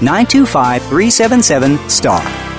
925 377 STAR.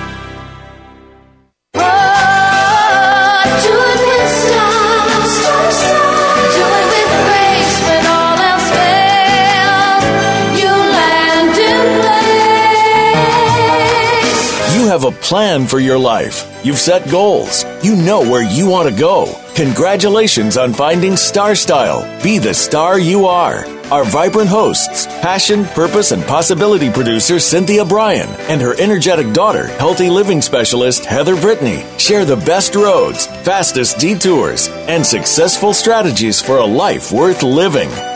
Plan for your life. You've set goals. You know where you want to go. Congratulations on finding Star Style. Be the star you are. Our vibrant hosts, passion, purpose, and possibility producer Cynthia Brian and her energetic daughter, healthy living specialist Heather Brittany, share the best roads, fastest detours, and successful strategies for a life worth living.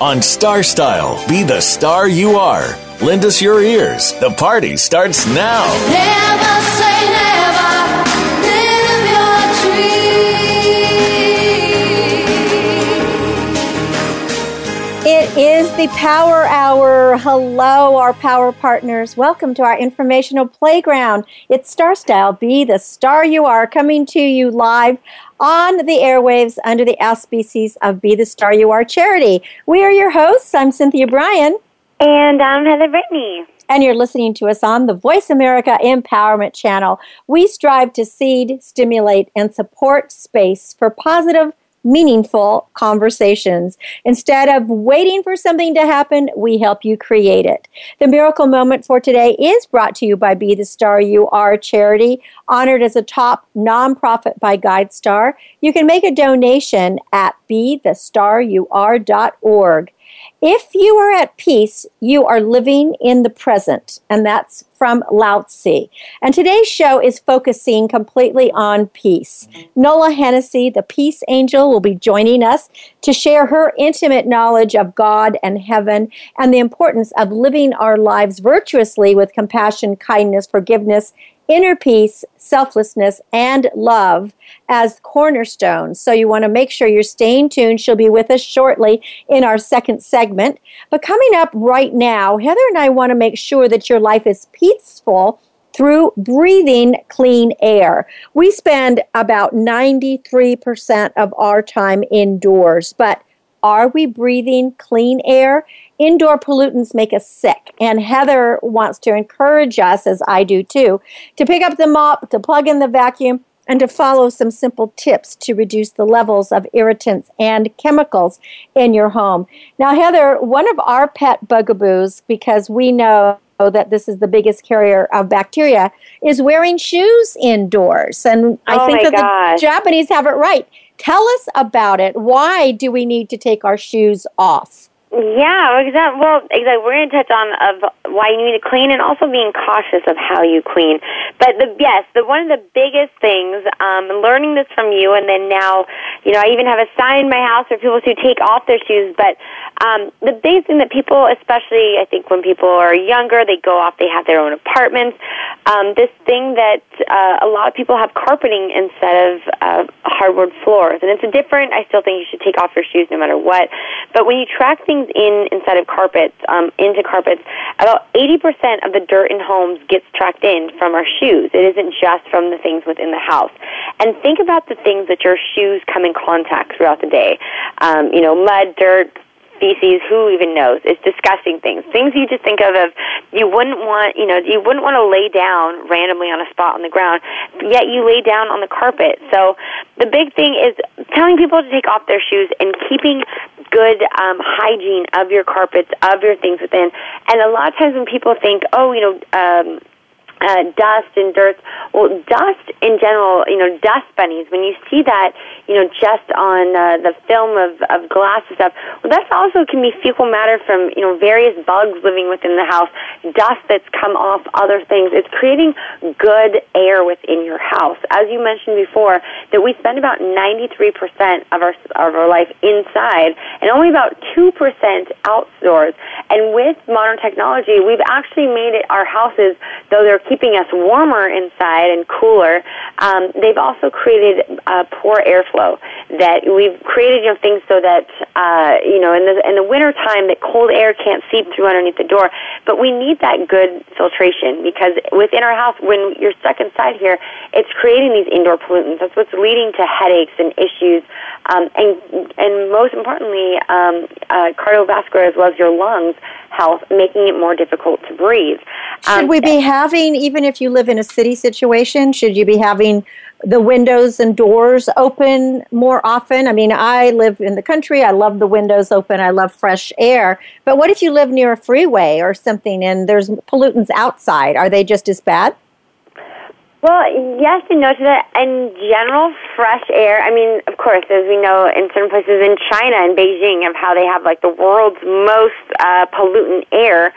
on Star Style. Be the star you are. Lend us your ears. The party starts now. Never say never. Live your dream. It is the Power Hour. Hello, our power partners. Welcome to our informational playground. It's Star Style. Be the star you are, coming to you live on the airwaves under the auspices of Be the Star You Are charity. We are your hosts. I'm Cynthia Brian. And I'm Heather Brittany. And you're listening to us on the Voice America Empowerment Channel. We strive to seed, stimulate, and support space for positive meaningful conversations. Instead of waiting for something to happen, we help you create it. The miracle moment for today is brought to you by Be the Star You Are charity, honored as a top nonprofit by GuideStar. You can make a donation at bethestaryouare.org. If you are at peace, you are living in the present. And that's from Lao Tzu. And today's show is focusing completely on peace. Nola Hennessy, the peace angel, will be joining us to share her intimate knowledge of God and heaven and the importance of living our lives virtuously with compassion, kindness, forgiveness, inner peace, selflessness, and love as cornerstones. So you want to make sure you're staying tuned. She'll be with us shortly in our second segment. But coming up right now, Heather and I want to make sure that your life is peaceful through breathing clean air. We spend about 93% of our time indoors, but are we breathing clean air? Indoor pollutants make us sick, and Heather wants to encourage us, as I do too, to pick up the mop, to plug in the vacuum, and to follow some simple tips to reduce the levels of irritants and chemicals in your home. Now, Heather, one of our pet bugaboos, because we know that this is the biggest carrier of bacteria, is wearing shoes indoors. And I Oh think that gosh. the Japanese have it right. Tell us about it. Why do we need to take our shoes off? Yeah, exactly. Well, exactly. We're going to touch on of why you need to clean and also being cautious of how you clean. But the yes, the one of the biggest things, um, learning this from you, and then now, you know, I even have a sign in my house for people to take off their shoes. But um, the biggest thing that people, especially I think when people are younger, they go off, they have their own apartments. Um, this thing that uh, a lot of people have carpeting instead of uh, hardwood floors, and it's a different. I still think you should take off your shoes no matter what. But when you track things in inside of carpets, um, into carpets, about 80% of the dirt in homes gets tracked in from our shoes. It isn't just from the things within the house. And think about the things that your shoes come in contact throughout the day. Um, you know, mud, dirt, feces, who even knows? It's disgusting things. Things you just think of of you wouldn't want, you know, you wouldn't want to lay down randomly on a spot on the ground, yet you lay down on the carpet. So the big thing is telling people to take off their shoes and keeping good um, hygiene of your carpets, of your things within. And a lot of times when people think, oh, you know, um, uh, dust and dirt. Well, dust in general, you know, dust bunnies. When you see that, you know, just on uh, the film of, of glass and stuff, well, that also can be fecal matter from you know various bugs living within the house, dust that's come off other things. It's creating good air within your house. As you mentioned before, that we spend about 93% of our of our life inside, and only about 2% outdoors. And with modern technology, we've actually made it our houses, though they're keeping us warmer inside and cooler, um, they've also created uh, poor airflow. That we've created you know things so that uh, you know in the in the winter time that cold air can't seep through underneath the door. But we need that good filtration because within our house, when you're stuck inside here, it's creating these indoor pollutants. That's what's leading to headaches and issues, um, and and most importantly, um, uh, cardiovascular as well as your lungs health, making it more difficult to breathe. Should Um, we be having, even if you live in a city situation, should you be having the windows and doors open more often? I mean, I live in the country. I love the windows open. I love fresh air. But what if you live near a freeway or something and there's pollutants outside? Are they just as bad? Well, yes and no to that. In general, fresh air. I mean, of course, as we know, in certain places in China and Beijing, of how they have like the world's most uh, pollutant air.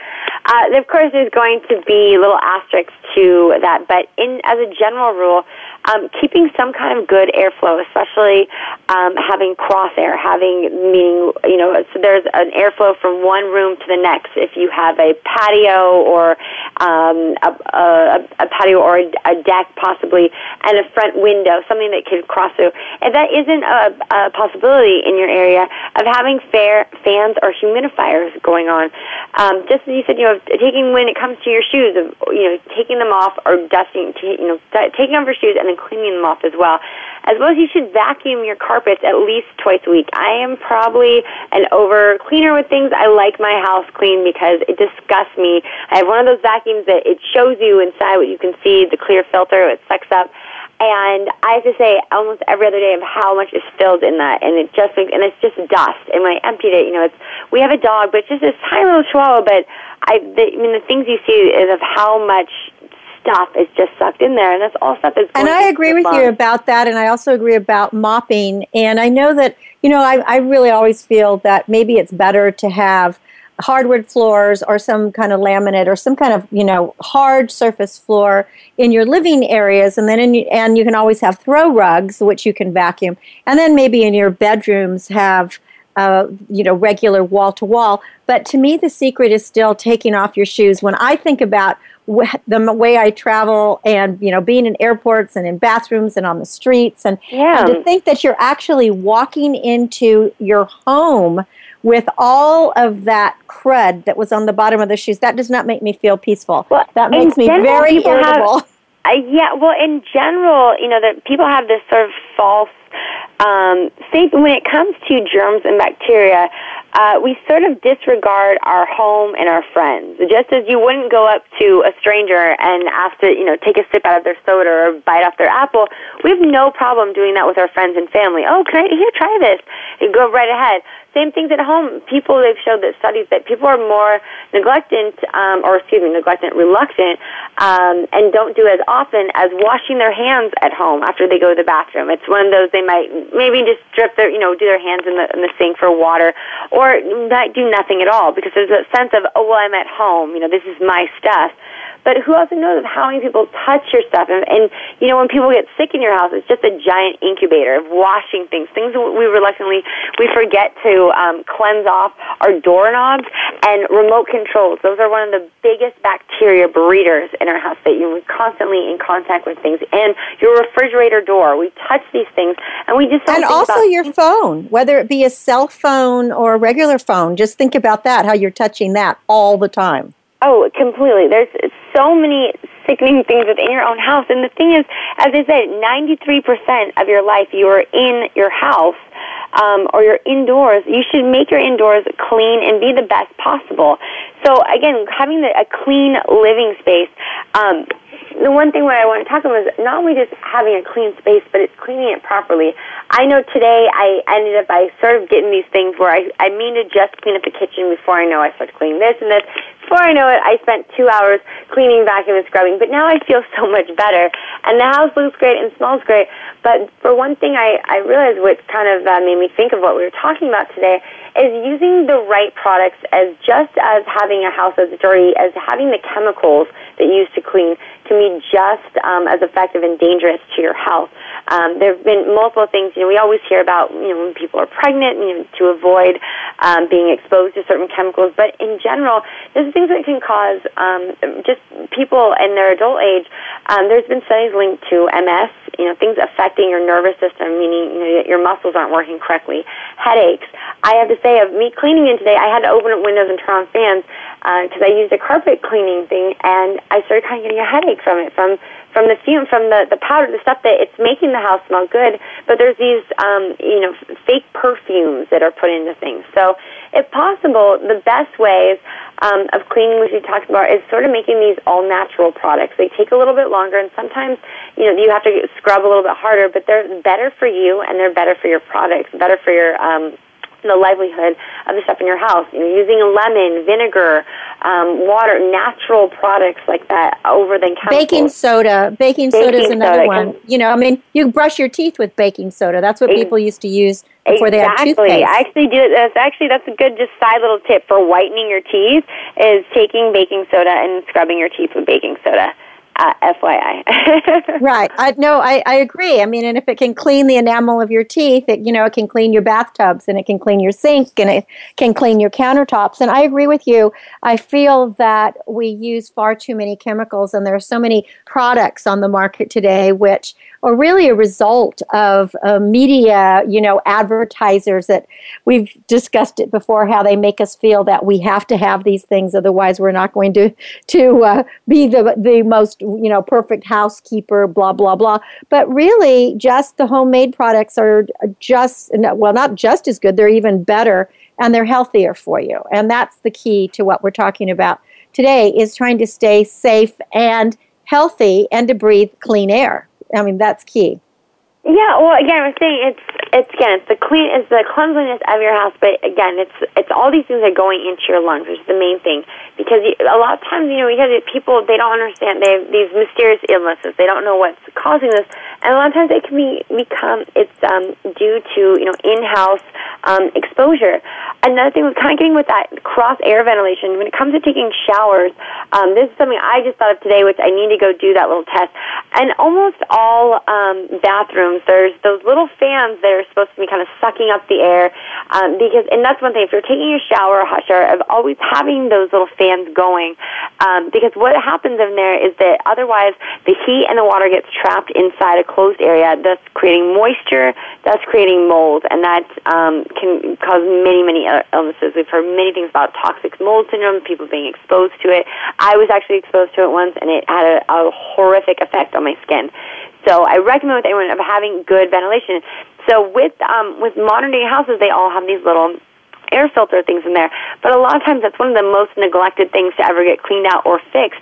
Uh, of course, there's going to be little asterisks to that, but in as a general rule, um, keeping some kind of good airflow, especially um, having cross air, having meaning you know, so there's an airflow from one room to the next. If you have a patio or um, a, a, a patio or a, a deck, possibly, and a front window, something that could cross through. If that isn't a, a possibility in your area, of having fair fans or humidifiers going on, um, just as you said, you know, taking when it comes to your shoes, you know, taking them off or dusting, you know, taking off your shoes and then cleaning them off as well. As well as you should vacuum your carpets at least twice a week. I am probably an over cleaner with things. I like my house clean because it disgusts me. I have one of those vacuums that it shows you inside what you can see, the clear filter, it sucks up. And I have to say, almost every other day of how much is filled in that, and it just makes, and it's just dust. And when I emptied it, you know, it's we have a dog, but it's just this tiny little chihuahua. But I, the, I mean, the things you see is of how much stuff is just sucked in there, and that's all stuff that's. And I agree with you about that. And I also agree about mopping. And I know that, you know, I, I really always feel that maybe it's better to have hardwood floors or some kind of laminate or some kind of, you know, hard surface floor in your living areas. And then, in, and you can always have throw rugs, which you can vacuum. And then maybe in your bedrooms have, uh, you know, regular wall to wall. But to me, the secret is still taking off your shoes. When I think about the m- way I travel and, you know, being in airports and in bathrooms and on the streets and, Yeah. and to think that you're actually walking into your home with all of that crud that was on the bottom of the shoes, that does not make me feel peaceful. Well, that makes me very people have- irritable. Uh, yeah, well, in general, you know, that people have this sort of false um, think when it comes to germs and bacteria, uh, we sort of disregard our home and our friends. Just as you wouldn't go up to a stranger and ask to, you know, take a sip out of their soda or bite off their apple, we have no problem doing that with our friends and family. Oh, can I here try this? You go right ahead. Same things at home. People they've showed that studies that people are more neglectant, um, or excuse me, neglectant, reluctant, um, and don't do as often as washing their hands at home after they go to the bathroom. It's one of those they might maybe just drip their, you know, do their hands in the in the sink for water, or do nothing at all because there's a sense of oh well I'm at home, you know, this is my stuff. But who also knows how many people touch your stuff? And, and you know, when people get sick in your house, it's just a giant incubator of washing things. Things we reluctantly we forget to um, cleanse off our doorknobs and remote controls. Those are one of the biggest bacteria breeders in our house that you're constantly in contact with things. And your refrigerator door, we touch these things, and we just don't and also about your phone, whether it be a cell phone or a regular phone. Just think about that, how you're touching that all the time. Oh, completely. There's so many sickening things within your own house. And the thing is, as I said, 93% of your life you are in your house um, or you're indoors. You should make your indoors clean and be the best possible. So again, having the, a clean living space. Um, the one thing what I want to talk about is not only just having a clean space, but it's cleaning it properly. I know today I ended up by sort of getting these things where I I mean to just clean up the kitchen before I know I start cleaning this and this. Before I know it, I spent two hours cleaning, vacuuming, and scrubbing. But now I feel so much better, and the house looks great and smells great. But for one thing, I I realized what kind of uh, made me think of what we were talking about today is using the right products as just as having a house that's dirty as having the chemicals that you use to clean can be just um, as effective and dangerous to your health. Um, there have been multiple things. You know, we always hear about you know when people are pregnant, you know, to avoid um, being exposed to certain chemicals. But in general, there's things that can cause um, just people in their adult age. Um, there's been studies linked to MS. You know, things affecting your nervous system, meaning you know that your muscles aren't working correctly. Headaches. I have to say, of me cleaning in today, I had to open up windows and turn on fans because I used a carpet cleaning thing, and I started kind of getting a headache from it, from from the fume, from the the powder, the stuff that it's making the house smell good. But there's these, um, you know, fake perfumes that are put into things. So, if possible, the best ways um, of cleaning, which we talked about, is sort of making these all natural products. They take a little bit longer, and sometimes, you know, you have to scrub a little bit harder. But they're better for you, and they're better for your products, better for your um, the livelihood of the stuff in your house. You know, using lemon, vinegar, um, water, natural products like that over than chemicals. Baking soda. Baking, soda is another soda one. You know, I mean, you brush your teeth with baking soda. That's what people used to use before they had exactly. toothpaste. I actually do. That's actually that's a good just side little tip for whitening your teeth is taking baking soda and scrubbing your teeth with baking soda. Uh, FYI. Right. I no, I, I agree. I mean, and if it can clean the enamel of your teeth, it you know, it can clean your bathtubs and it can clean your sink and it can clean your countertops. And I agree with you. I feel that we use far too many chemicals and there are so many products on the market today which are really a result of uh, media, you know, advertisers that we've discussed it before how they make us feel that we have to have these things otherwise we're not going to to uh, be the the most you know perfect housekeeper blah blah blah. But really just the homemade products are just well not just as good they're even better and they're healthier for you. And that's the key to what we're talking about today is trying to stay safe and healthy and to breathe clean air i mean that's key Yeah, well, again, I'm saying it's it's again it's the clean it's the cleanliness of your house, but again, it's it's all these things that are going into your lungs, which is the main thing. Because you, a lot of times, you know, have people they don't understand they have these mysterious illnesses. They don't know what's causing this, and a lot of times it can be become it's um, due to you know in-house um, exposure. Another thing, kind of getting with that cross air ventilation when it comes to taking showers. Um, this is something I just thought of today, which I need to go do that little test. And almost all um, bathrooms, there's those little fans that are supposed to be kind of sucking up the air. Um, because, and that's one thing. If you're taking a shower or a hot shower, of always having those little fans going. Um, because what happens in there is that otherwise the heat and the water gets trapped inside a closed area, thus creating moisture, thus creating mold, and that um, can cause many, many illnesses. We've heard many things about toxic mold syndrome, people being exposed to it. I was actually exposed to it once, and it had a, a horrific effect on my skin. So I recommend with anyone of having good ventilation. So with um, with modern day houses, they all have these little air filter things in there. But a lot of times, that's one of the most neglected things to ever get cleaned out or fixed.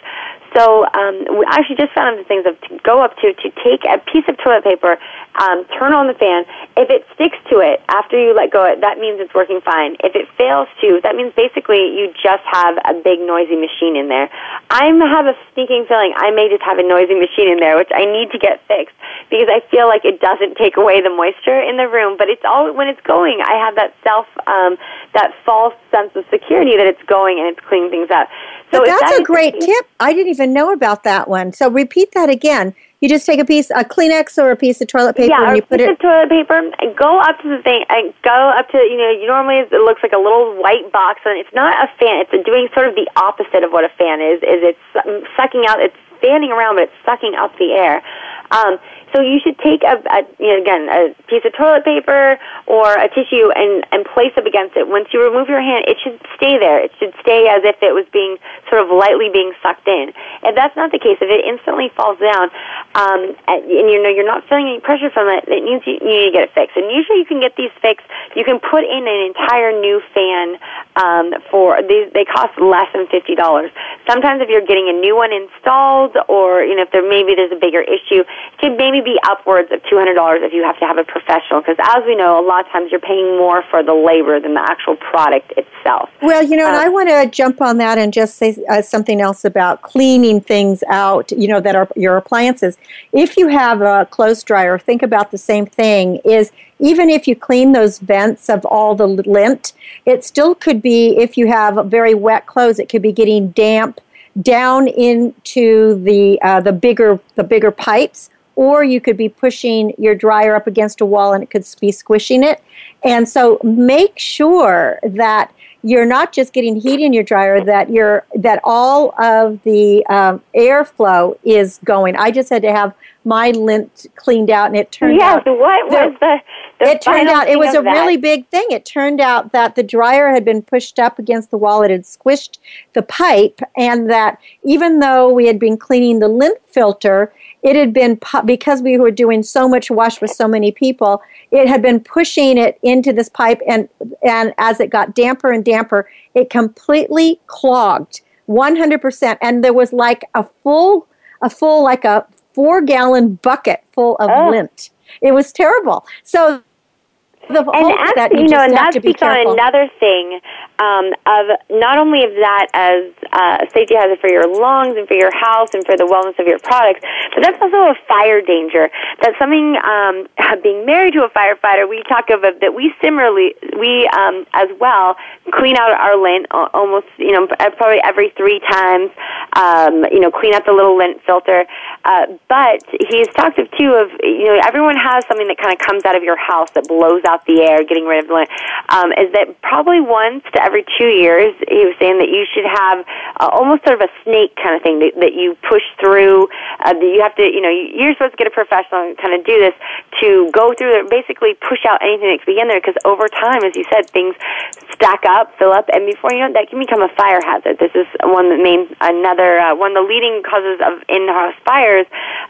So um, we actually just found the things of to go up to to take a piece of toilet paper, um, turn on the fan. If it sticks to it after you let go, it that means it's working fine. If it fails to, that means basically you just have a big noisy machine in there. I have a sneaking feeling I may just have a noisy machine in there, which I need to get fixed because I feel like it doesn't take away the moisture in the room. But it's all when it's going, I have that self, um, that false sense of security that it's going and it's cleaning things up. So but that's that a great tip. I didn't even even know about that one. So repeat that again. You just take a piece, a Kleenex or a piece of toilet paper, yeah, and you a put piece it. of toilet paper. and Go up to the thing. And go up to you know. You normally it looks like a little white box, and it's not a fan. It's doing sort of the opposite of what a fan is. Is it's sucking out. It's fanning around, but it's sucking up the air. Um, so you should take a, a you know, again a piece of toilet paper or a tissue and and place up against it. Once you remove your hand, it should stay there. It should stay as if it was being sort of lightly being sucked in. If that's not the case, if it instantly falls down, um, and, you know you're not feeling any pressure from it, it means you, you need to get it fixed. And usually you can get these fixed. You can put in an entire new fan um, for these. They cost less than fifty dollars. Sometimes if you're getting a new one installed, or you know if there maybe there's a bigger issue, it could maybe be upwards of two hundred dollars if you have to have a professional. Because as we know, a lot of times you're paying more for the labor than the actual product itself. Well, you know, and Um, I want to jump on that and just say uh, something else about cleaning things out, you know, that are your appliances. If you have a clothes dryer, think about the same thing is even if you clean those vents of all the lint, it still could be if you have very wet clothes, it could be getting damp down into the uh, the bigger the bigger pipes or you could be pushing your dryer up against a wall and it could be squishing it. And so make sure that you're not just getting heat in your dryer that you're that all of the um, airflow is going. I just had to have my lint cleaned out, and it turned yes, out what there- was the? the it turned out it was a that? really big thing. It turned out that the dryer had been pushed up against the wall. It had squished the pipe, and that even though we had been cleaning the lint filter, it had been pu- because we were doing so much wash with so many people. It had been pushing it into this pipe, and and as it got damper and damper, it completely clogged, one hundred percent. And there was like a full, a full like a four gallon bucket full of Oh. lint. It was terrible. So the and hope that you, you know, just and have that to be careful. another thing um, of not only of that as uh, safety hazard for your lungs and for your house and for the wellness of your products, but that's also a fire danger. That's something um, being married to a firefighter. We talk of that we similarly we um, as well clean out our lint almost you know probably every three times. Um, you know, clean out the little lint filter. Uh, but he's talked of too of you know everyone has something that kind of comes out of your house that blows out the air, getting rid of lint. Um, is that probably once to every two years? He was saying that you should have uh, almost sort of a snake kind of thing that, that you push through. Uh, that you have to you know you're supposed to get a professional and kind of do this to go through it, basically push out anything that could be in there because over time, as you said, things stack up, fill up, and before you know it, that can become a fire hazard. This is one that main another uh, one of the leading causes of in-house fires.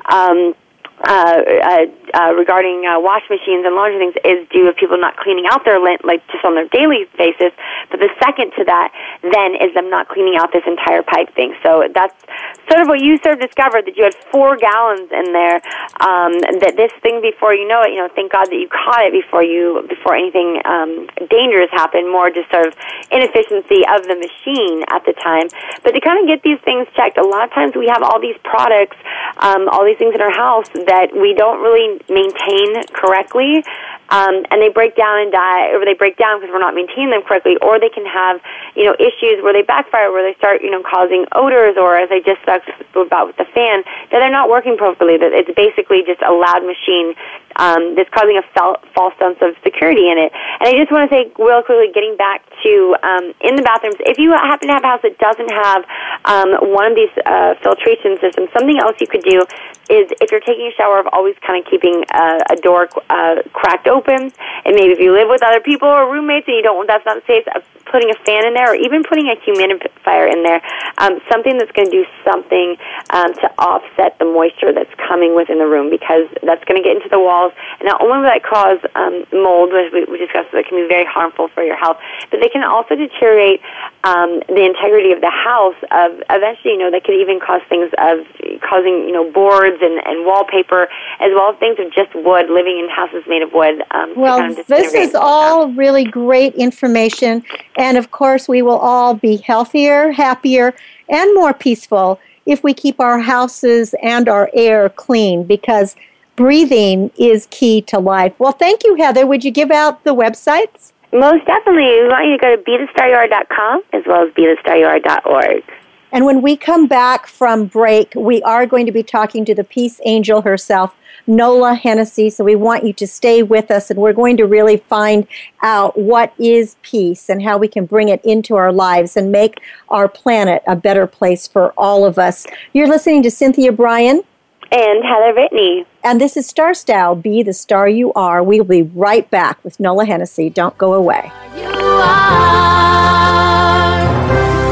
Um, uh, uh, uh, regarding uh, wash machines and laundry things is due to people not cleaning out their lint like just on their daily basis. But the second to that then is them not cleaning out this entire pipe thing. So that's sort of what you sort of discovered that you had four gallons in there. Um, that this thing before you know it, you know, thank God that you caught it before you before anything um, dangerous happened. More just sort of inefficiency of the machine at the time. But to kind of get these things checked, a lot of times we have all these products, um, all these things in our house that we don't really maintain correctly, um, and they break down and die, or they break down because we're not maintaining them correctly, or they can have, you know, issues where they backfire, where they start, you know, causing odors, or as I just talked about with the fan, that they're not working properly. That it's basically just a loud machine um, that's causing a fel- false sense of security in it. And I just want to say real quickly, getting back to um, in the bathrooms, if you happen to have a house that doesn't have um, one of these uh, filtration systems, something else you could do is if you're taking a shower, of always kind of keeping uh, a door uh, cracked open, and maybe if you live with other people or roommates and you don't, want that's not safe. Uh, putting a fan in there, or even putting a humidifier in there, um, something that's going to do something um, to offset the moisture that's coming within the room, because that's going to get into the walls, and not only will that cause um, mold, which we, we discussed, that can be very harmful for your health, but they can also deteriorate um, the integrity of the house. Of eventually, you know, that could even cause things of causing, you know, boards and, and wallpaper, as well as things of just wood, living in houses made of wood. Um, Well, kind of this is all really great information. And of course, we will all be healthier, happier, and more peaceful if we keep our houses and our air clean because breathing is key to life. Well, thank you, Heather. Would you give out the websites? Most definitely. We want you to go to bethestaryouare.com as well as bethestaryouare.org. And when we come back from break, we are going to be talking to the peace angel herself, Nola Hennessy. So we want you to stay with us and we're going to really find out what is peace and how we can bring it into our lives and make our planet a better place for all of us. You're listening to Cynthia Brian. And Heather Brittany. And this is Star Style, Be the Star You Are. We'll be right back with Nola Hennessy. Don't go away. You are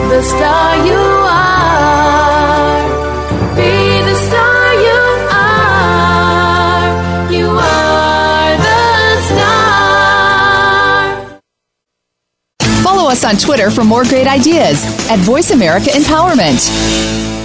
the star you are. Be the star you are. You are the star. Follow us on Twitter for more great ideas at Voice America Empowerment.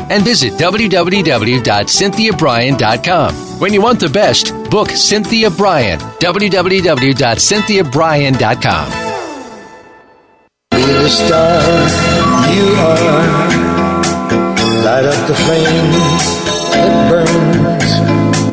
And visit www.cynthiabrian.com. When you want the best, book Cynthia Brian. www.cynthiabrian.com. Be the star you are. Light up the that.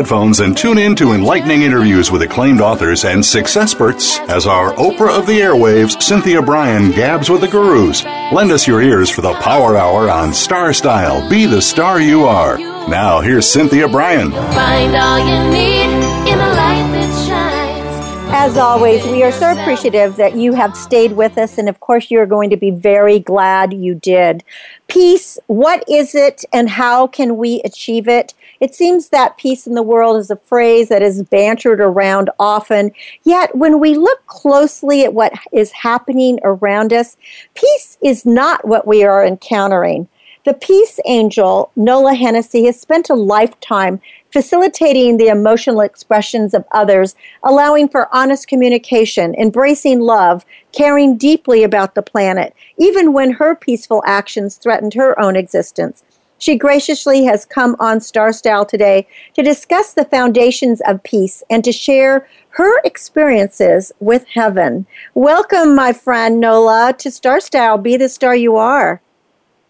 headphones and tune in to enlightening interviews with acclaimed authors and success experts as our Oprah of the airwaves, Cynthia Brian, gabs with the gurus. Lend us your ears for the Power Hour on Star Style. Be the star you are. Now, here's Cynthia Brian. Find all you need in a light that shines. As always, we are so appreciative that you have stayed with us, and of course, you're going to be very glad you did. Peace, what is it, and how can we achieve it? It seems that peace in the world is a phrase that is bantered around often, yet, when we look closely at what is happening around us, peace is not what we are encountering. The peace angel, Nola Hennessy, has spent a lifetime facilitating the emotional expressions of others, allowing for honest communication, embracing love, caring deeply about the planet, even when her peaceful actions threatened her own existence. She graciously has come on Star Style today to discuss the foundations of peace and to share her experiences with heaven. Welcome, my friend Nola, to Star Style. Be the star you are.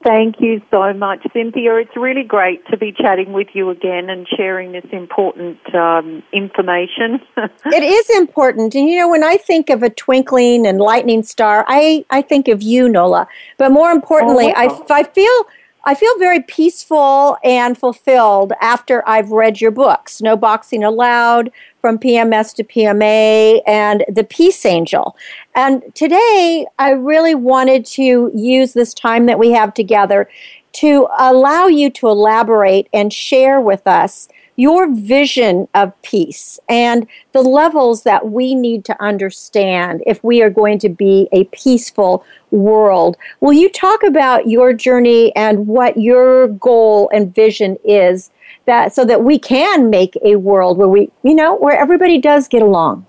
Thank you so much, Cynthia. It's really great to be chatting with you again and sharing this important um, information. it is important. And you know, when I think of a twinkling and lightning star, I, I think of you, Nola. But more importantly, Oh, wow. I, I feel I feel very peaceful and fulfilled after I've read your books, No Boxing Allowed, From PMS to PMA, and The Peace Angel. And today, I really wanted to use this time that we have together to allow you to elaborate and share with us your vision of peace and the levels that we need to understand if we are going to be a peaceful world. Will you talk about your journey and what your goal and vision is that so that we can make a world where we, you know, where everybody does get along?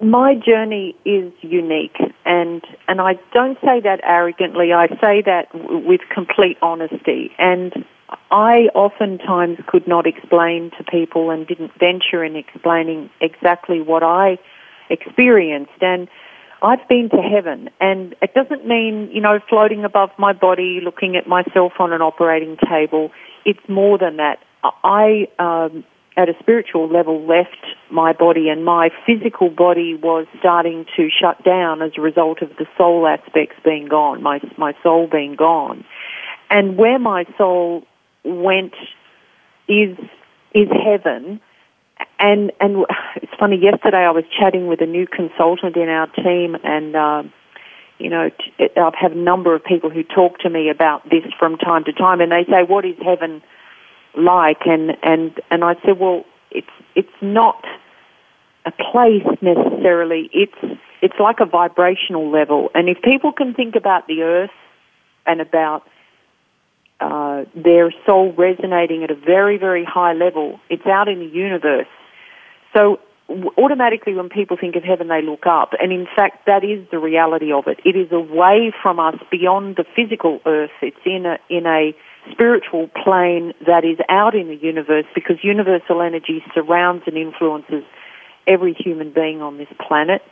My journey is unique, and and I don't say that arrogantly. I say that w- with complete honesty. And I oftentimes could not explain to people and didn't venture in explaining exactly what I experienced. And I've been to heaven, and it doesn't mean, you know, floating above my body, looking at myself on an operating table. It's more than that. I, um, at a spiritual level, left my body, and my physical body was starting to shut down as a result of the soul aspects being gone, my my soul being gone, and where my soul went is is heaven and and it's funny. Yesterday, I was chatting with a new consultant in our team, and uh, you know, I've had a number of people who talk to me about this from time to time, and they say, "What is heaven like?" And and and I said, "Well, it's it's not a place necessarily. It's it's like a vibrational level, and if people can think about the earth and about uh, their soul resonating at a very, very high level. It's out in the universe. So automatically when people think of heaven, they look up. And in fact, that is the reality of it. It is away from us beyond the physical earth. It's in a, in a spiritual plane that is out in the universe because universal energy surrounds and influences every human being on this planet.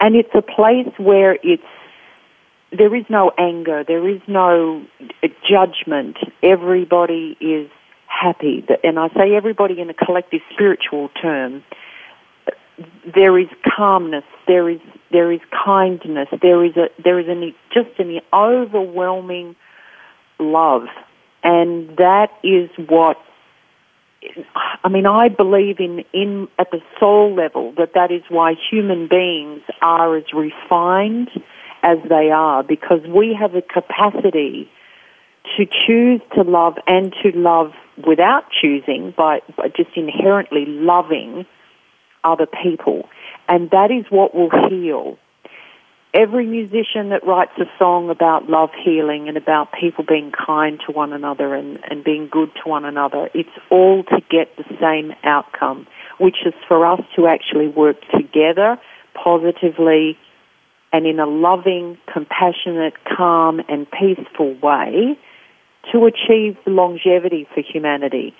And it's a place where it's there is no anger, there is no uh, judgment. Everybody is happy. And I say everybody in a collective spiritual term. There is calmness, there is there is kindness, there is a there is an just an overwhelming love, and that is what I mean. I believe in in at the soul level that that is why human beings are as refined as they are because we have a capacity to choose to love and to love without choosing by, by just inherently loving other people. And that is what will heal. Every musician that writes a song about love healing and about people being kind to one another and, and being good to one another, it's all to get the same outcome, which is for us to actually work together positively and in a loving, compassionate, calm, and peaceful way to achieve longevity for humanity.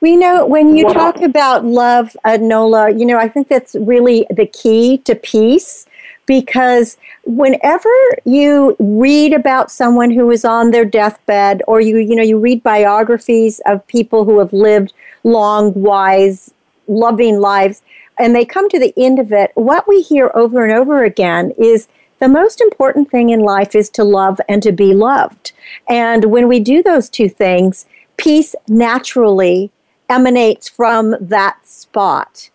We know when you talk about love, uh, Nola, you know, I think that's really the key to peace because whenever you read about someone who is on their deathbed or you you know you read biographies of people who have lived long wise loving lives and they come to the end of it, what we hear over and over again is the most important thing in life is to love and to be loved. And when we do those two things, peace naturally emanates from that spot.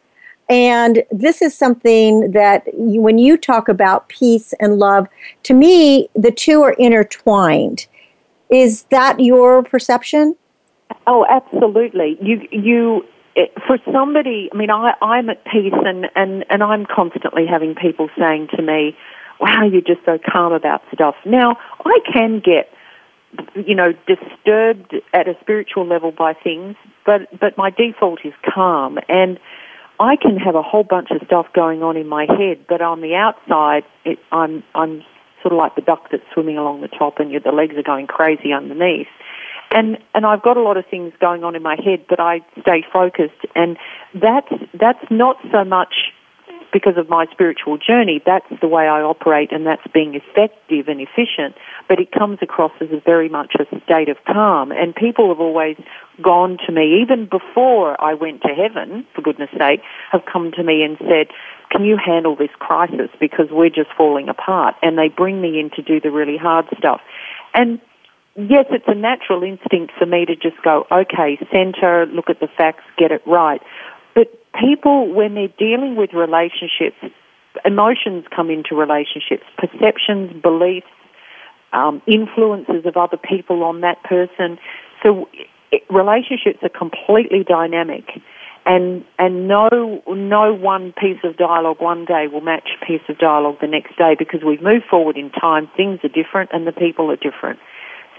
And this is something that you, when you talk about peace and love, to me, the two are intertwined. Is that your perception? Oh, absolutely. You you for somebody, I mean, I, I'm at peace and, and, and I'm constantly having people saying to me, wow, you're just so calm about stuff. Now, I can get, you know, disturbed at a spiritual level by things, but, but my default is calm. And I can have a whole bunch of stuff going on in my head, but on the outside, it, I'm, I'm sort of like the duck that's swimming along the top and the legs are going crazy underneath and and I've got a lot of things going on in my head, but I stay focused, and that's that's not so much because of my spiritual journey. That's the way I operate, and that's being effective and efficient. But it comes across as very much a state of calm, and people have always gone to me, even before I went to heaven, for goodness sake, have come to me and said, can you handle this crisis? Because we're just falling apart. And they bring me in to do the really hard stuff. And yes, it's a natural instinct for me to just go, okay, center, look at the facts, get it right. But people, when they're dealing with relationships, emotions come into relationships, perceptions, beliefs, um, influences of other people on that person. So it, relationships are completely dynamic. And and no no one piece of dialogue one day will match a piece of dialogue the next day because we've moved forward in time. Things are different, and the people are different.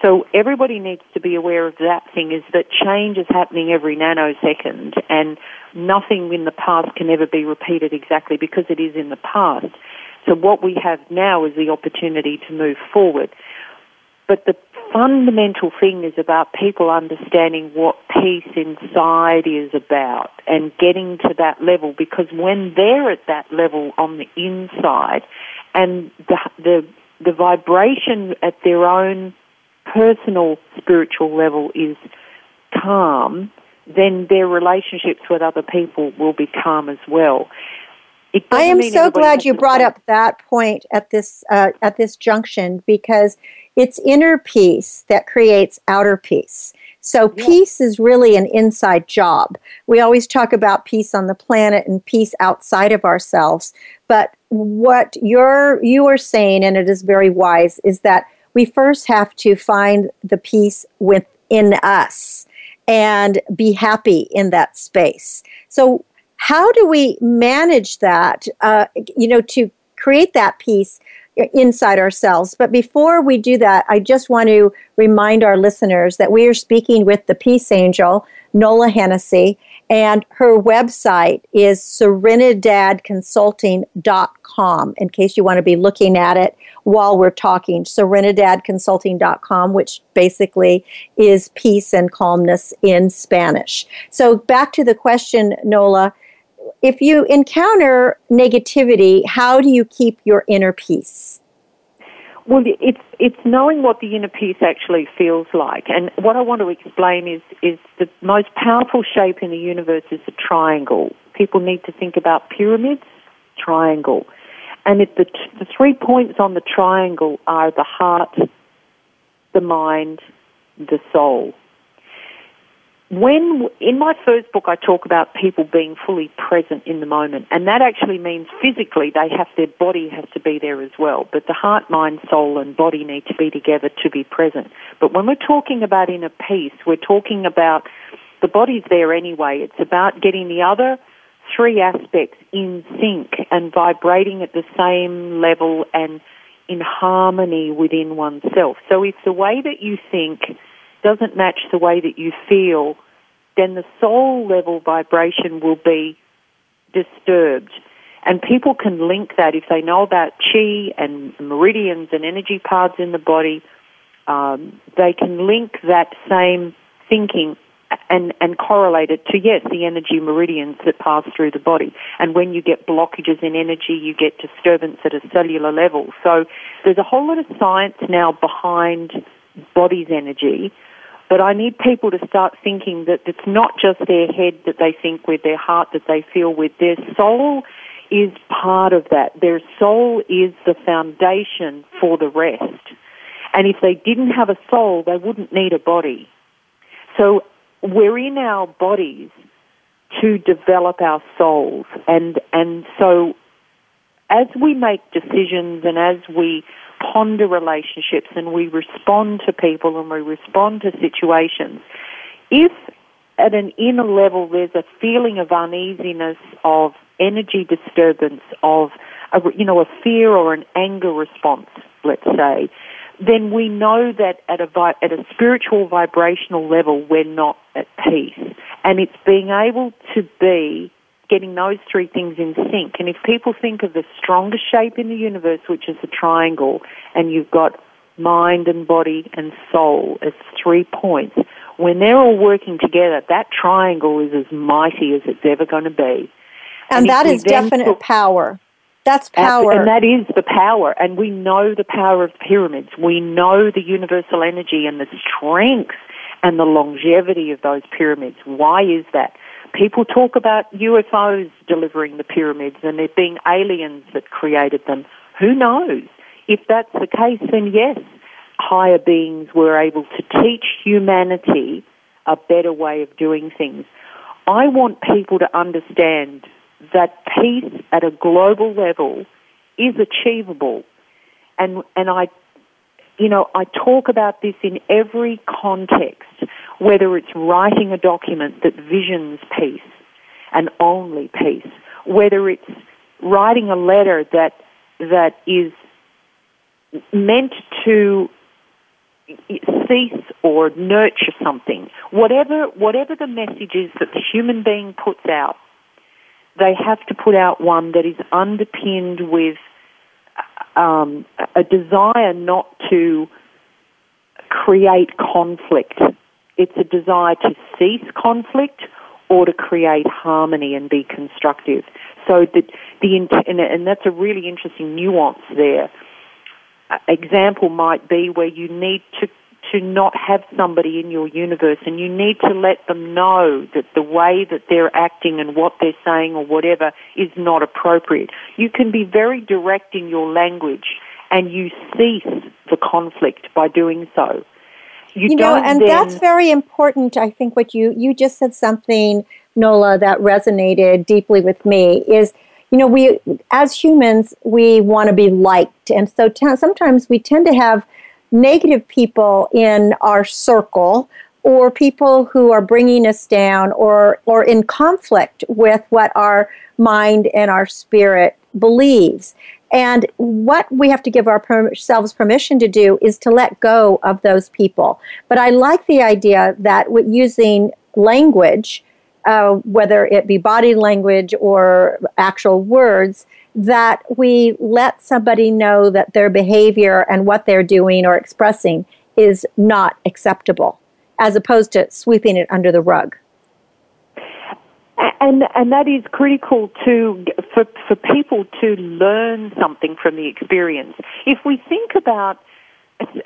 So everybody needs to be aware of that thing is that change is happening every nanosecond and nothing in the past can ever be repeated exactly because it is in the past. So what we have now is the opportunity to move forward. But the fundamental thing is about people understanding what peace inside is about and getting to that level because when they're at that level on the inside and the, the, the vibration at their own personal spiritual level is calm, then their relationships with other people will be calm as well. I am so glad you brought up that point at this uh, at this junction because it's inner peace that creates outer peace. So yeah. peace is really an inside job. We always talk about peace on the planet and peace outside of ourselves, but what you're you are saying and it is very wise is that we first have to find the peace within us and be happy in that space. So how do we manage that, uh, you know, to create that peace inside ourselves? But before we do that, I just want to remind our listeners that we are speaking with the Peace Angel, Nola Hennessy, and her website is serenidadconsulting.com in case you want to be looking at it while we're talking. Serenidadconsulting.com, which basically is peace and calmness in Spanish. So back to the question, Nola if you encounter negativity, how do you keep your inner peace? Well, it's it's knowing what the inner peace actually feels like, and what I want to explain is is the most powerful shape in the universe is a triangle. People need to think about pyramids, triangle, and it, the the three points on the triangle are the heart, the mind, the soul when in my first book I talk about people being fully present in the moment and that actually means physically they have their body has to be there as well. But the heart mind soul and body need to be together to be present. But when we're talking about inner peace we're talking about the body's there anyway. It's about getting the other three aspects in sync and vibrating at the same level and in harmony within oneself. So if the way that you think doesn't match the way that you feel, then the soul level vibration will be disturbed. And people can link that if they know about chi and meridians and energy paths in the body, um, they can link that same thinking and, and correlate it to, yes, the energy meridians that pass through the body. And when you get blockages in energy, you get disturbance at a cellular level. So there's a whole lot of science now behind body's energy but I need people to start thinking that it's not just their head that they think with, their heart that they feel with. Their soul is part of that. Their soul is the foundation for the rest. And if they didn't have a soul, they wouldn't need a body. So we're in our bodies to develop our souls. And, and so as we make decisions and as we ponder relationships and we respond to people and we respond to situations, if at an inner level there's a feeling of uneasiness, of energy disturbance, of a, you know a fear or an anger response, let's say, then we know that at a at a spiritual vibrational level we're not at peace, and it's being able to be getting those three things in sync. And if people think of the strongest shape in the universe, which is the triangle, and you've got mind and body and soul as three points, when they're all working together, that triangle is as mighty as it's ever going to be. And, and that is definite took, power. That's power. And that is the power. And we know the power of pyramids. We know the universal energy and the strength and the longevity of those pyramids. Why is that? People talk about UFOs delivering the pyramids and there being aliens that created them. Who knows? If that's the case, then yes, higher beings were able to teach humanity a better way of doing things. I want people to understand that peace at a global level is achievable. And, and I you know, I talk about this in every context, whether it's writing a document that visions peace and only peace, whether it's writing a letter that that is meant to cease or nurture something, whatever whatever the message is that the human being puts out, they have to put out one that is underpinned with um, a desire not to create conflict. It's a desire to cease conflict or to create harmony and be constructive. So the, the and, and that's a really interesting nuance there. Example might be where you need to to not have somebody in your universe and you need to let them know that the way that they're acting and what they're saying or whatever is not appropriate. You can be very direct in your language and you cease the conflict by doing so. You, you know, and then, that's very important. I think what you you just said something, Nola, that resonated deeply with me is you know we as humans we want to be liked and so t- sometimes we tend to have negative people in our circle or people who are bringing us down or or in conflict with what our mind and our spirit believes and what we have to give ourselves permission to do is to let go of those people but i like the idea that using language uh, whether it be body language or actual words that we let somebody know that their behavior and what they're doing or expressing is not acceptable, as opposed to sweeping it under the rug. And and that is critical to for for people to learn something from the experience. If we think about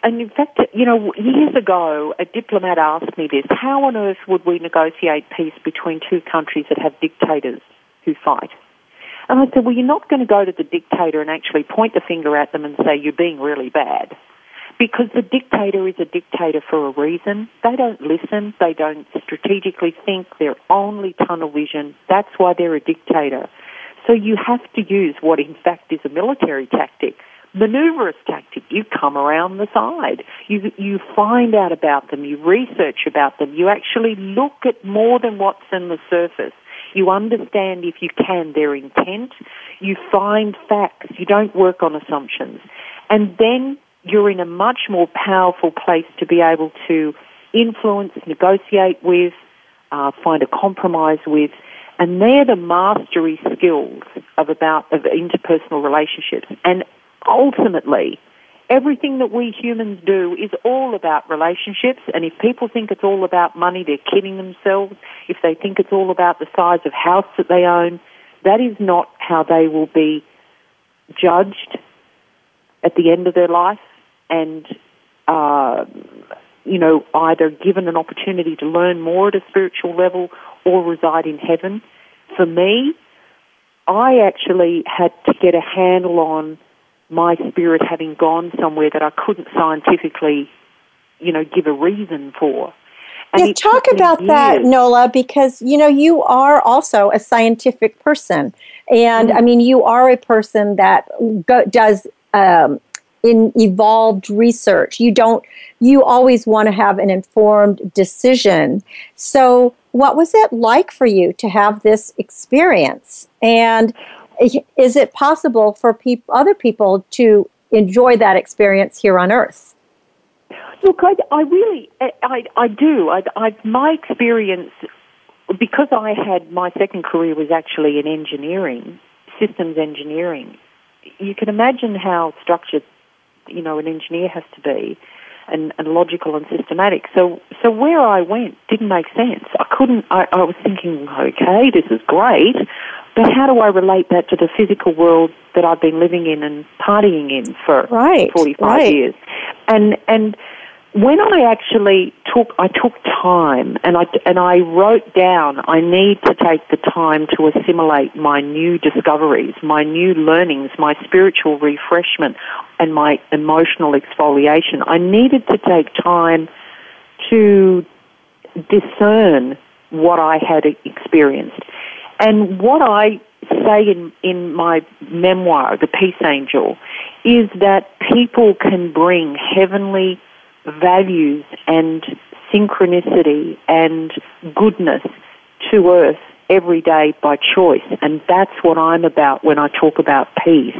and in fact, you know, years ago, a diplomat asked me this: How on earth would we negotiate peace between two countries that have dictators who fight? And I said, well, you're not going to go to the dictator and actually point the finger at them and say, you're being really bad. Because the dictator is a dictator for a reason. They don't listen. They don't strategically think. They're only tunnel vision. That's why they're a dictator. So you have to use what in fact is a military tactic maneuverous tactic. You come around the side. You, you find out about them. You research about them. You actually look at more than what's in the surface. You understand, if you can, their intent. You find facts. You don't work on assumptions. And then you're in a much more powerful place to be able to influence, negotiate with, uh, find a compromise with, and they're the mastery skills of about of interpersonal relationships. And ultimately, everything that we humans do is all about relationships, and if people think it's all about money, they're kidding themselves. If they think it's all about the size of house that they own, that is not how they will be judged at the end of their life and, uh, you know, either given an opportunity to learn more at a spiritual level or reside in heaven. For me, I actually had to get a handle on my spirit having gone somewhere that I couldn't scientifically, you know, give a reason for. And yeah, talk about years. that, Nola, because you know you are also a scientific person, and mm-hmm. I mean you are a person that go, does um, in evolved research. You don't. You always want to have an informed decision. So, what was it like for you to have this experience? And is it possible for peop- other people to enjoy that experience here on Earth? Look, I, I really, I, I do. I, I, my experience, because I had my second career was actually in engineering, systems engineering. You can imagine how structured, you know, an engineer has to be, and, and logical and systematic. So, so where I went didn't make sense. I couldn't. I, I was thinking, okay, this is great. But how do I relate that to the physical world that I've been living in and partying in for right, 45 right. years? And, and when I actually took, I took time and I, and I wrote down, I need to take the time to assimilate my new discoveries, my new learnings, my spiritual refreshment and my emotional exfoliation. I needed to take time to discern what I had experienced. And what I say in, in my memoir, The Peace Angel, is that people can bring heavenly values and synchronicity and goodness to earth every day by choice. And that's what I'm about when I talk about peace,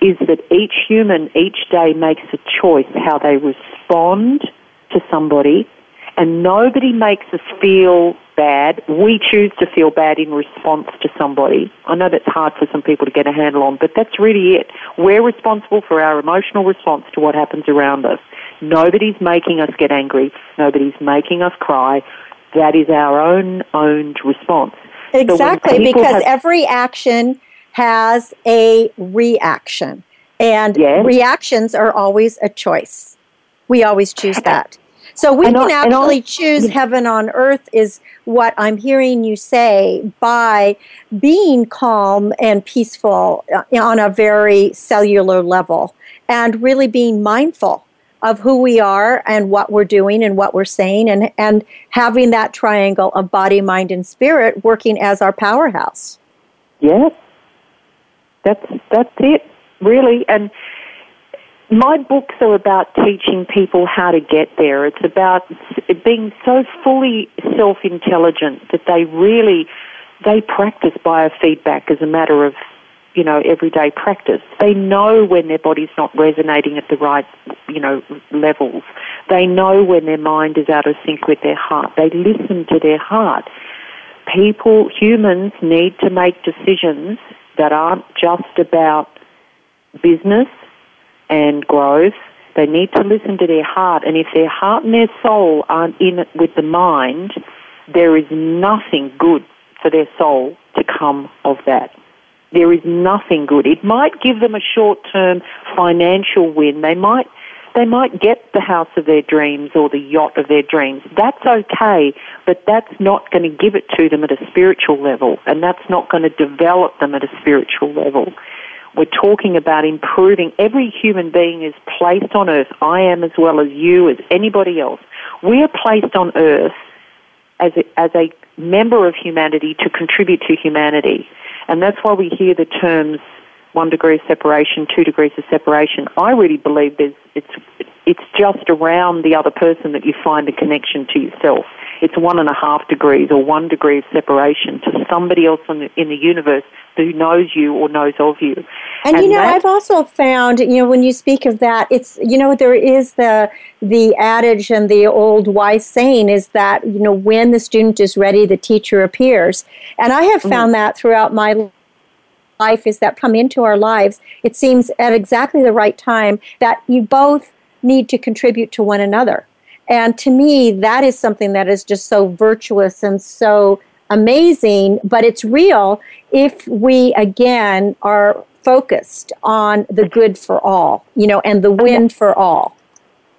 is that each human each day makes a choice how they respond to somebody and nobody makes us feel bad. We choose to feel bad in response to somebody. I know that's hard for some people to get a handle on, but that's really it. We're responsible for our emotional response to what happens around us. Nobody's making us get angry. Nobody's making us cry. That is our own owned response. Exactly, so because have, every action has a reaction. And yes. reactions are always a choice. We always choose that. So we can actually choose heaven on earth, is what I'm hearing you say, by being calm and peaceful uh, on a very cellular level and really being mindful of who we are and what we're doing and what we're saying and, and having that triangle of body, mind, and spirit working as our powerhouse. Yes. That's that's it, really. And my books are about teaching people how to get there. It's about being so fully self-intelligent that they really they practice biofeedback as a matter of you know everyday practice. They know when their body's not resonating at the right you know levels. They know when their mind is out of sync with their heart. They listen to their heart. People, humans, need to make decisions that aren't just about business and growth. They need to listen to their heart, and if their heart and their soul aren't in it with the mind, there is nothing good for their soul to come of that. There is nothing good. It might give them a short-term financial win. They might they might get the house of their dreams or the yacht of their dreams. That's okay, but that's not going to give it to them at a spiritual level, and that's not going to develop them at a spiritual level. We're talking about improving. Every human being is placed on earth. I am as well as you, as anybody else. We are placed on earth as a, as a member of humanity to contribute to humanity. And that's why we hear the terms one degree of separation, two degrees of separation. I really believe there's, it's, it's just around the other person that you find a connection to yourself. It's one and a half degrees or one degree of separation to somebody else in the, in the universe who knows you or knows of you. And, and you know, I've also found, you know, when you speak of that, it's, you know, there is the, the adage and the old wise saying is that, you know, when the student is ready, the teacher appears. And I have found mm-hmm. that throughout my life is that come into our lives, it seems at exactly the right time that you both need to contribute to one another. And to me, that is something that is just so virtuous and so amazing, but it's real if we again are focused on the good for all, you know, and the win for all.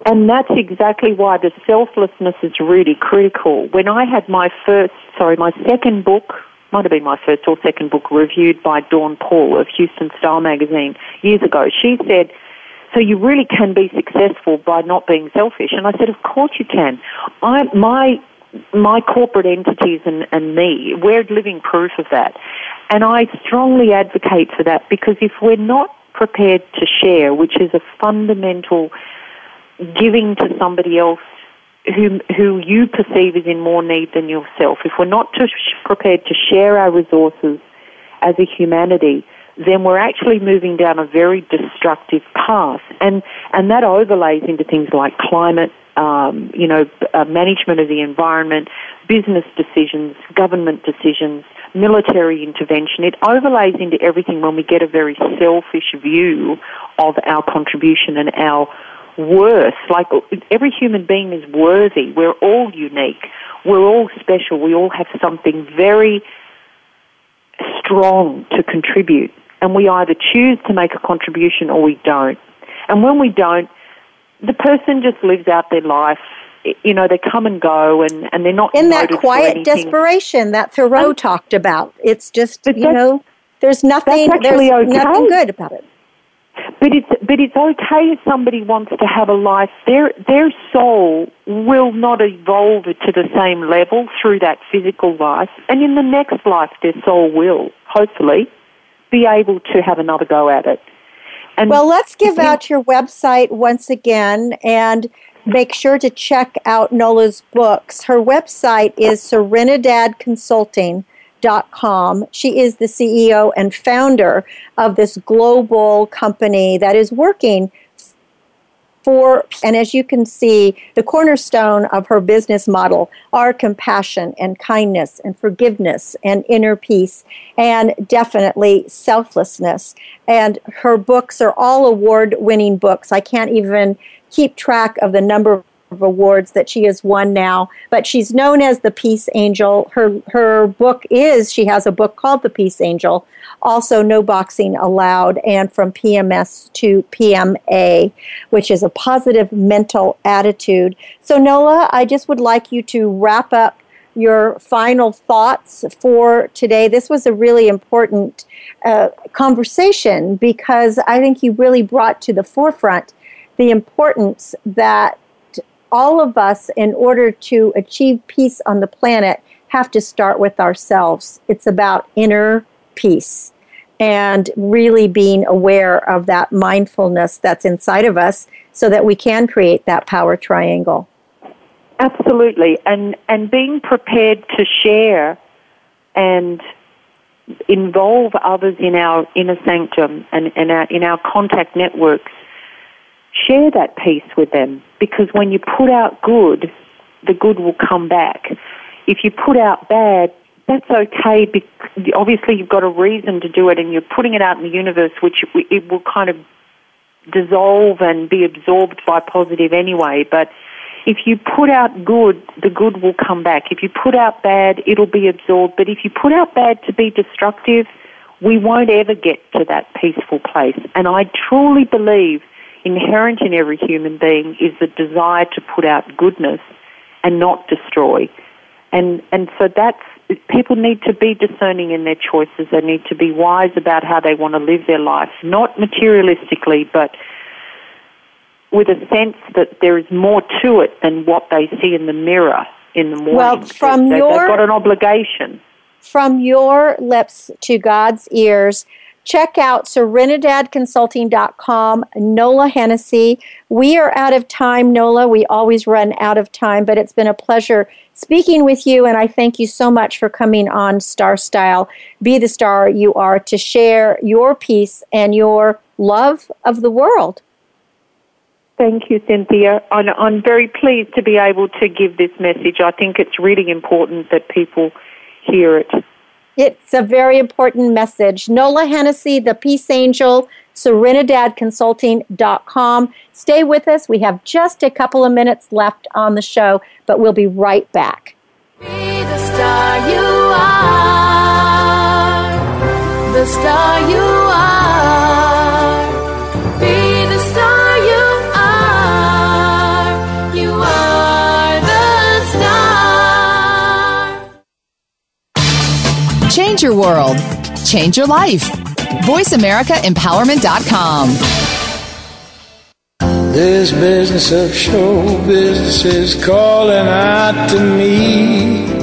And that's exactly why the selflessness is really critical. When I had my first, sorry, my second book, might have been my first or second book reviewed by Dawn Paul of Houston Style magazine years ago, she said, so you really can be successful by not being selfish. And I said, of course you can. I, my my corporate entities and, and me, we're living proof of that. And I strongly advocate for that because if we're not prepared to share, which is a fundamental giving to somebody else who, who you perceive is in more need than yourself, if we're not sh- prepared to share our resources as a humanity, then we're actually moving down a very destructive path. And, and that overlays into things like climate um, you know, uh, management of the environment, business decisions, government decisions, military intervention. It overlays into everything when we get a very selfish view of our contribution and our worth. Like every human being is worthy. We're all unique. We're all special. We all have something very strong to contribute. And we either choose to make a contribution or we don't. And when we don't, the person just lives out their life. You know, they come and go, and, and they're not in that quiet desperation that Thoreau um, talked about. It's just you know, there's nothing there's okay. nothing good about it. But it's but it's okay if somebody wants to have a life. Their their soul will not evolve to the same level through that physical life, and in the next life, their soul will hopefully be able to have another go at it. And well, let's give out your website once again and make sure to check out Nola's books. Her website is serenidadconsulting.com. She is the CEO and founder of this global company that is working for, and as you can see, the cornerstone of her business model are compassion and kindness and forgiveness and inner peace and definitely selflessness. And her books are all award winning books. I can't even keep track of the number of awards that she has won now, but she's known as the Peace Angel. Her her book is she has a book called The Peace Angel, also No Boxing Allowed, and From PMS to PMA, which is a positive mental attitude. So Nola, I just would like you to wrap up your final thoughts for today. This was a really important uh, conversation because I think you really brought to the forefront the importance that all of us, in order to achieve peace on the planet, have to start with ourselves. It's about inner peace and really being aware of that mindfulness that's inside of us so that we can create that power triangle. Absolutely. And and being prepared to share and involve others in our inner sanctum and, and our, in our contact networks share that peace with them because when you put out good, the good will come back. If you put out bad, that's okay. Because obviously, you've got a reason to do it, and you're putting it out in the universe, which it will kind of dissolve and be absorbed by positive anyway. But if you put out good, the good will come back. If you put out bad, it'll be absorbed. But if you put out bad to be destructive, we won't ever get to that peaceful place. And I truly believe inherent in every human being is the desire to put out goodness and not destroy. And, and so that's, people need to be discerning in their choices. They need to be wise about how they want to live their life, not materialistically, but with a sense that there is more to it than what they see in the mirror in the morning. Well, from they, your, they've got an obligation. From your lips to God's ears, Check out serenidadconsulting.com, Nola Hennessy. We are out of time, Nola. We always run out of time, but it's been a pleasure speaking with you, and I thank you so much for coming on Star Style. Be the star you are to share your peace and your love of the world. Thank you, Cynthia. I'm very pleased to be able to give this message. I think it's really important that people hear it. It's a very important message. Nola Hennessy, the Peace Angel, serenidadconsulting.com. Stay with us. We have just a couple of minutes left on the show, but we'll be right back. Be the star you are. The star you are. Change your world. Change your life. VoiceAmericaEmpowerment.com. This business of show business is calling out to me.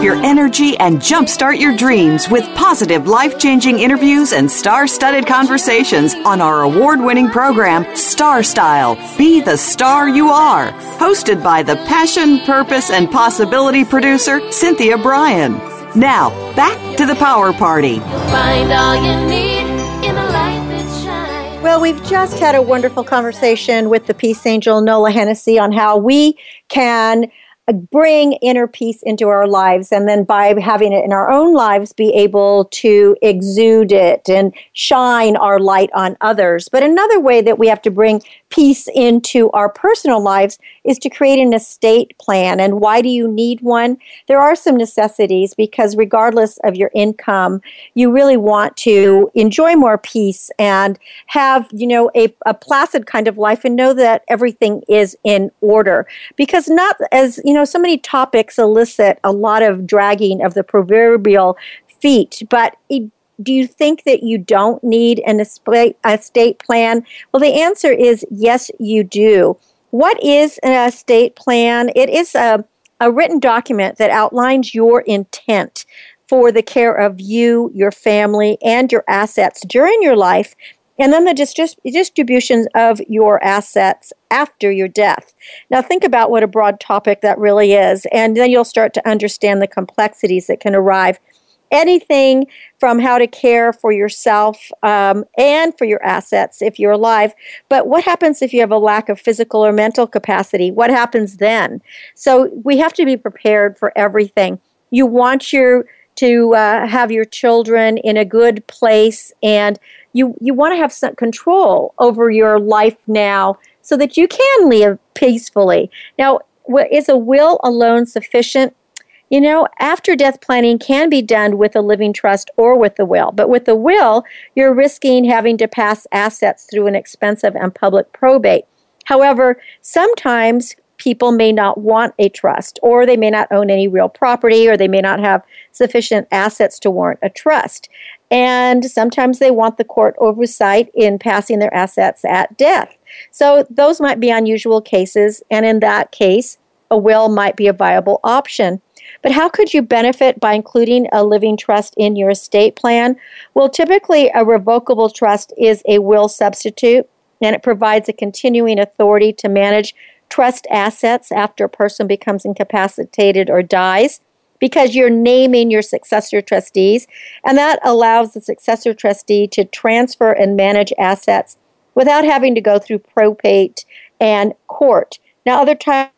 Up your energy and jumpstart your dreams with positive, life changing interviews and star studded conversations on our award winning program, Star Style Be the Star You Are. Hosted by the passion, purpose, and possibility producer, Cynthia Brian. Now, back to the power party. Find all you need in a light that shines. Well, we've just had a wonderful conversation with the Peace Angel, Nola Hennessy, on how we can Uh, bring inner peace into our lives and then by having it in our own lives be able to exude it and shine our light on others. But another way that we have to bring peace into our personal lives is to create an estate plan. And why do you need one? There are some necessities because regardless of your income you really want to enjoy more peace and have you know a, a placid kind of life and know that everything is in order. Because not as you know know, so many topics elicit a lot of dragging of the proverbial feet, but it, do you think that you don't need an estate plan? Well, the answer is yes, you do. What is an estate plan? It is a, a written document that outlines your intent for the care of you, your family, and your assets during your life and then the distribution of your assets after your death. Now, think about what a broad topic that really is, and then you'll start to understand the complexities that can arrive. Anything from how to care for yourself um, and for your assets if you're alive. But what happens if you have a lack of physical or mental capacity? What happens then? So we have to be prepared for everything. You want your to uh, have your children in a good place and you you want to have some control over your life now so that you can live peacefully. Now, is a will alone sufficient? You know, after death planning can be done with a living trust or with the will, but with the will, you're risking having to pass assets through an expensive and public probate. However, sometimes people may not want a trust, or they may not own any real property, or they may not have sufficient assets to warrant a trust. And sometimes they want the court oversight in passing their assets at death. So those might be unusual cases, and in that case, a will might be a viable option. But how could you benefit by including a living trust in your estate plan? Well, typically, a revocable trust is a will substitute, and it provides a continuing authority to manage trust assets after a person becomes incapacitated or dies because you're naming your successor trustees, and that allows the successor trustee to transfer and manage assets without having to go through probate and court. Now, other types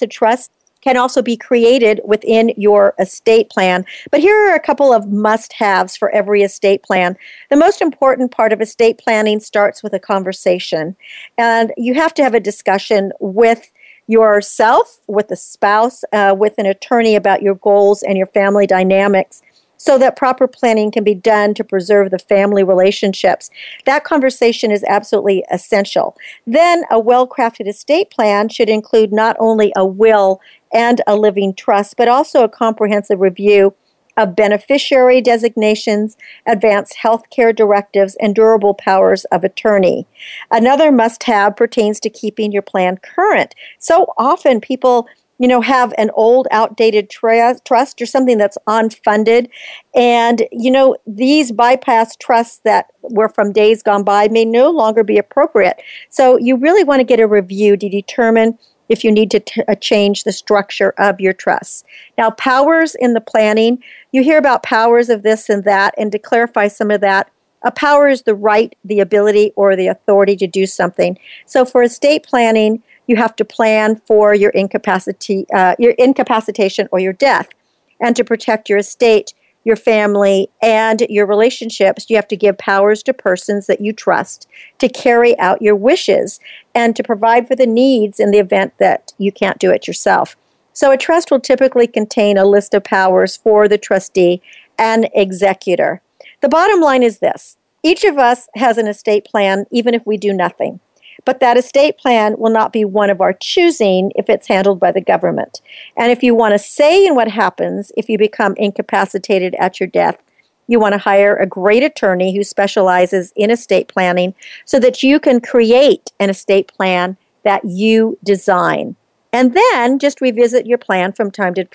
of trusts can also be created within your estate plan. But here are a couple of must haves for every estate plan. The most important part of estate planning starts with a conversation, and you have to have a discussion with yourself, with a spouse, uh, with an attorney about your goals and your family dynamics so that proper planning can be done to preserve the family relationships. That conversation is absolutely essential. Then, a well crafted estate plan should include not only a will and a living trust, but also a comprehensive review of beneficiary designations, advanced health care directives, and durable powers of attorney. Another must have pertains to keeping your plan current. So often people you know, have an old, outdated trust or something that's unfunded. And, you know, these bypass trusts that were from days gone by may no longer be appropriate. So you really want to get a review to determine if you need to t- uh, change the structure of your trust. Now, powers in the planning, you hear about powers of this and that, and to clarify some of that, a power is the right, the ability, or the authority to do something. So for estate planning, you have to plan for your incapacity, uh, your incapacitation or your death. And to protect your estate, your family, and your relationships, you have to give powers to persons that you trust to carry out your wishes and to provide for the needs in the event that you can't do it yourself. So, a trust will typically contain a list of powers for the trustee and executor. The bottom line is this each of us has an estate plan, even if we do nothing. But that estate plan will not be one of our choosing if it's handled by the government. And if you want to say in what happens if you become incapacitated at your death, you want to hire a great attorney who specializes in estate planning so that you can create an estate plan that you design. And then just revisit your plan from time to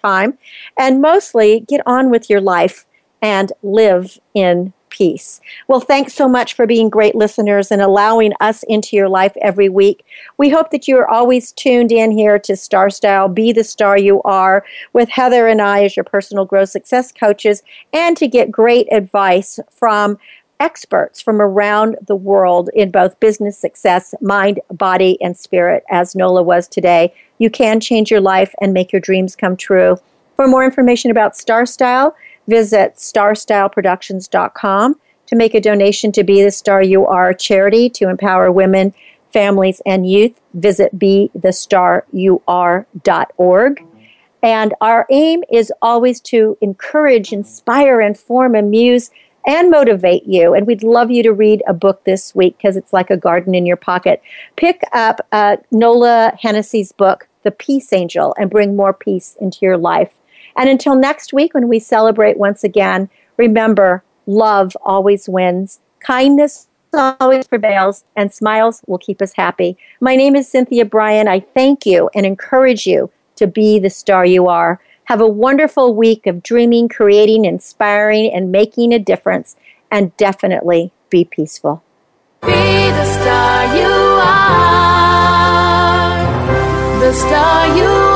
time and mostly get on with your life and live in peace. Well, thanks so much for being great listeners and allowing us into your life every week. We hope that you are always tuned in here to Star Style, Be the Star You Are, with Heather and I as your personal growth success coaches, and to get great advice from experts from around the world in both business success, mind, body, and spirit, as Nola was today. You can change your life and make your dreams come true. For more information about Star Style, visit starstyleproductions.com to make a donation to Be the Star You Are charity to empower women, families, and youth. Visit BeTheStarYouAre.org. And our aim is always to encourage, inspire, inform, amuse, and motivate you. And we'd love you to read a book this week because it's like a garden in your pocket. Pick up uh, Nola Hennessy's book, The Peace Angel, and bring more peace into your life. And until next week, when we celebrate once again, remember love always wins, kindness always prevails, and smiles will keep us happy. My name is Cynthia Brian. I thank you and encourage you to be the star you are. Have a wonderful week of dreaming, creating, inspiring, and making a difference. And definitely be peaceful. Be the star you are. The star you are.